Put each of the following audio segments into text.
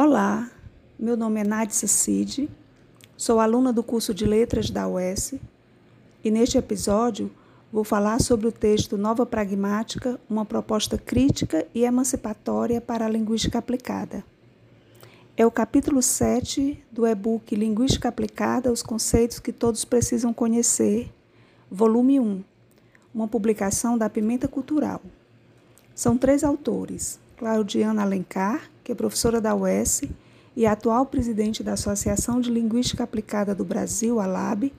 Olá, meu nome é Nadissa Cid, sou aluna do curso de Letras da UES e neste episódio vou falar sobre o texto Nova Pragmática, uma proposta crítica e emancipatória para a linguística aplicada. É o capítulo 7 do e-book Linguística Aplicada, os conceitos que todos precisam conhecer, volume 1, uma publicação da Pimenta Cultural. São três autores, Claudiana Alencar, que é professora da UES e atual presidente da Associação de Linguística Aplicada do Brasil, ALAB,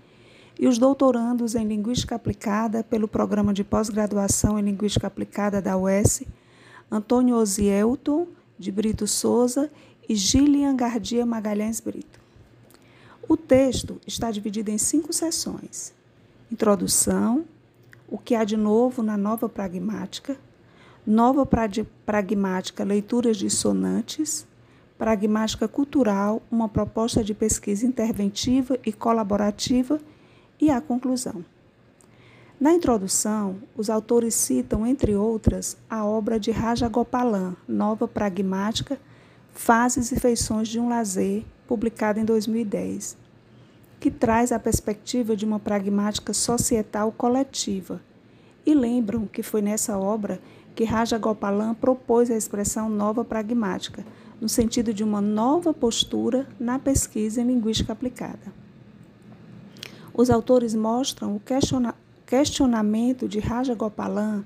e os doutorandos em Linguística Aplicada pelo Programa de Pós-Graduação em Linguística Aplicada da UES, Antônio Osielton de Brito Souza e Gillian Gardia Magalhães Brito. O texto está dividido em cinco sessões: Introdução, o que há de novo na nova pragmática, nova pragmática leituras dissonantes, pragmática cultural, uma proposta de pesquisa interventiva e colaborativa e a conclusão. Na introdução, os autores citam, entre outras, a obra de Raja Gopalan, Nova Pragmática, Fases e Feições de um Lazer, publicada em 2010, que traz a perspectiva de uma pragmática societal coletiva. E lembram que foi nessa obra que Raja Gopalan propôs a expressão nova pragmática, no sentido de uma nova postura na pesquisa em linguística aplicada. Os autores mostram o questiona questionamento de Raja Gopalan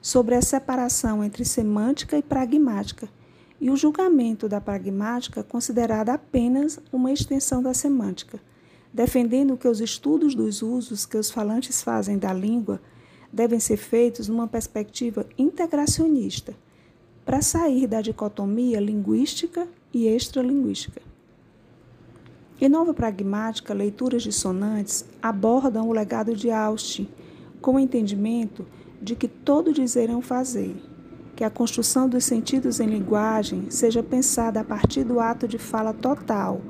sobre a separação entre semântica e pragmática e o julgamento da pragmática considerada apenas uma extensão da semântica, defendendo que os estudos dos usos que os falantes fazem da língua devem ser feitos numa perspectiva integracionista, para sair da dicotomia linguística e extralinguística. Em Nova Pragmática, leituras dissonantes abordam o legado de Austin com o entendimento de que todo dizer é um fazer, que a construção dos sentidos em linguagem seja pensada a partir do ato de fala total,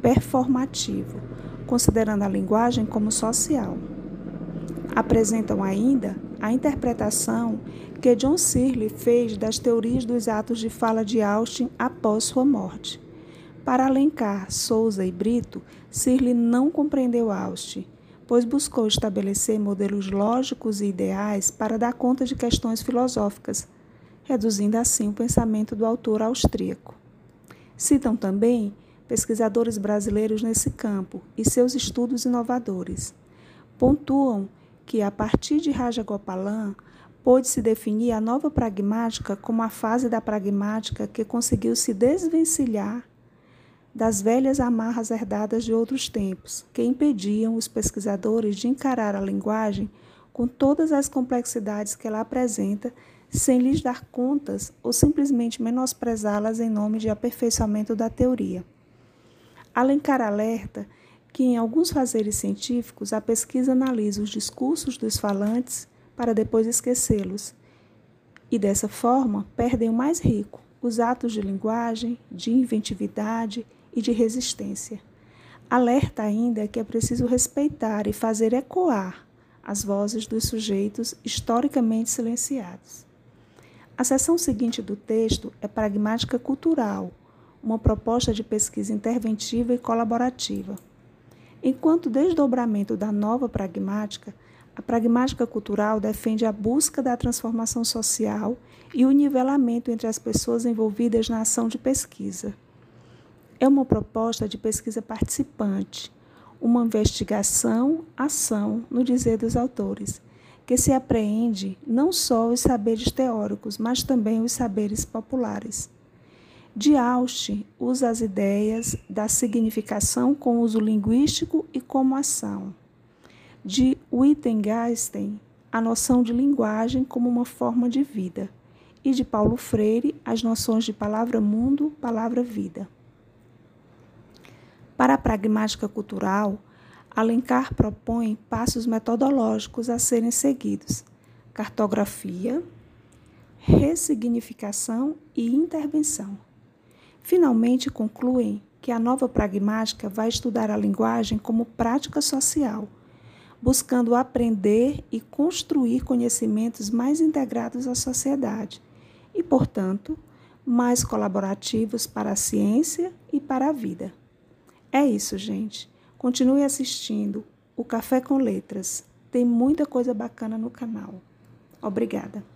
performativo, considerando a linguagem como social apresentam ainda a interpretação que John Searle fez das teorias dos atos de fala de Austin após sua morte. Para Alencar, Souza e Brito, Searle não compreendeu Austin, pois buscou estabelecer modelos lógicos e ideais para dar conta de questões filosóficas, reduzindo assim o pensamento do autor austríaco. Citam também pesquisadores brasileiros nesse campo e seus estudos inovadores. Pontuam que, a partir de Raja Gopalan, pôde-se definir a nova pragmática como a fase da pragmática que conseguiu se desvencilhar das velhas amarras herdadas de outros tempos, que impediam os pesquisadores de encarar a linguagem com todas as complexidades que ela apresenta, sem lhes dar contas ou simplesmente menosprezá-las em nome de aperfeiçoamento da teoria. Alencar alerta que em alguns fazeres científicos a pesquisa analisa os discursos dos falantes para depois esquecê-los. E dessa forma perdem o mais rico, os atos de linguagem, de inventividade e de resistência. Alerta ainda que é preciso respeitar e fazer ecoar as vozes dos sujeitos historicamente silenciados. A seção seguinte do texto é Pragmática Cultural, uma proposta de pesquisa interventiva e colaborativa. Enquanto desdobramento da nova pragmática, a pragmática cultural defende a busca da transformação social e o nivelamento entre as pessoas envolvidas na ação de pesquisa. É uma proposta de pesquisa participante, uma investigação, ação, no dizer dos autores, que se apreende não só os saberes teóricos, mas também os saberes populares. De Austin usa as ideias da significação com uso linguístico e como ação. De Wittgenstein, a noção de linguagem como uma forma de vida. E de Paulo Freire, as noções de palavra-mundo, palavra-vida. Para a pragmática cultural, Alencar propõe passos metodológicos a serem seguidos: cartografia, ressignificação e intervenção. Finalmente, concluem que a nova pragmática vai estudar a linguagem como prática social, buscando aprender e construir conhecimentos mais integrados à sociedade e, portanto, mais colaborativos para a ciência e para a vida. É isso, gente. Continue assistindo o Café com Letras. Tem muita coisa bacana no canal. Obrigada.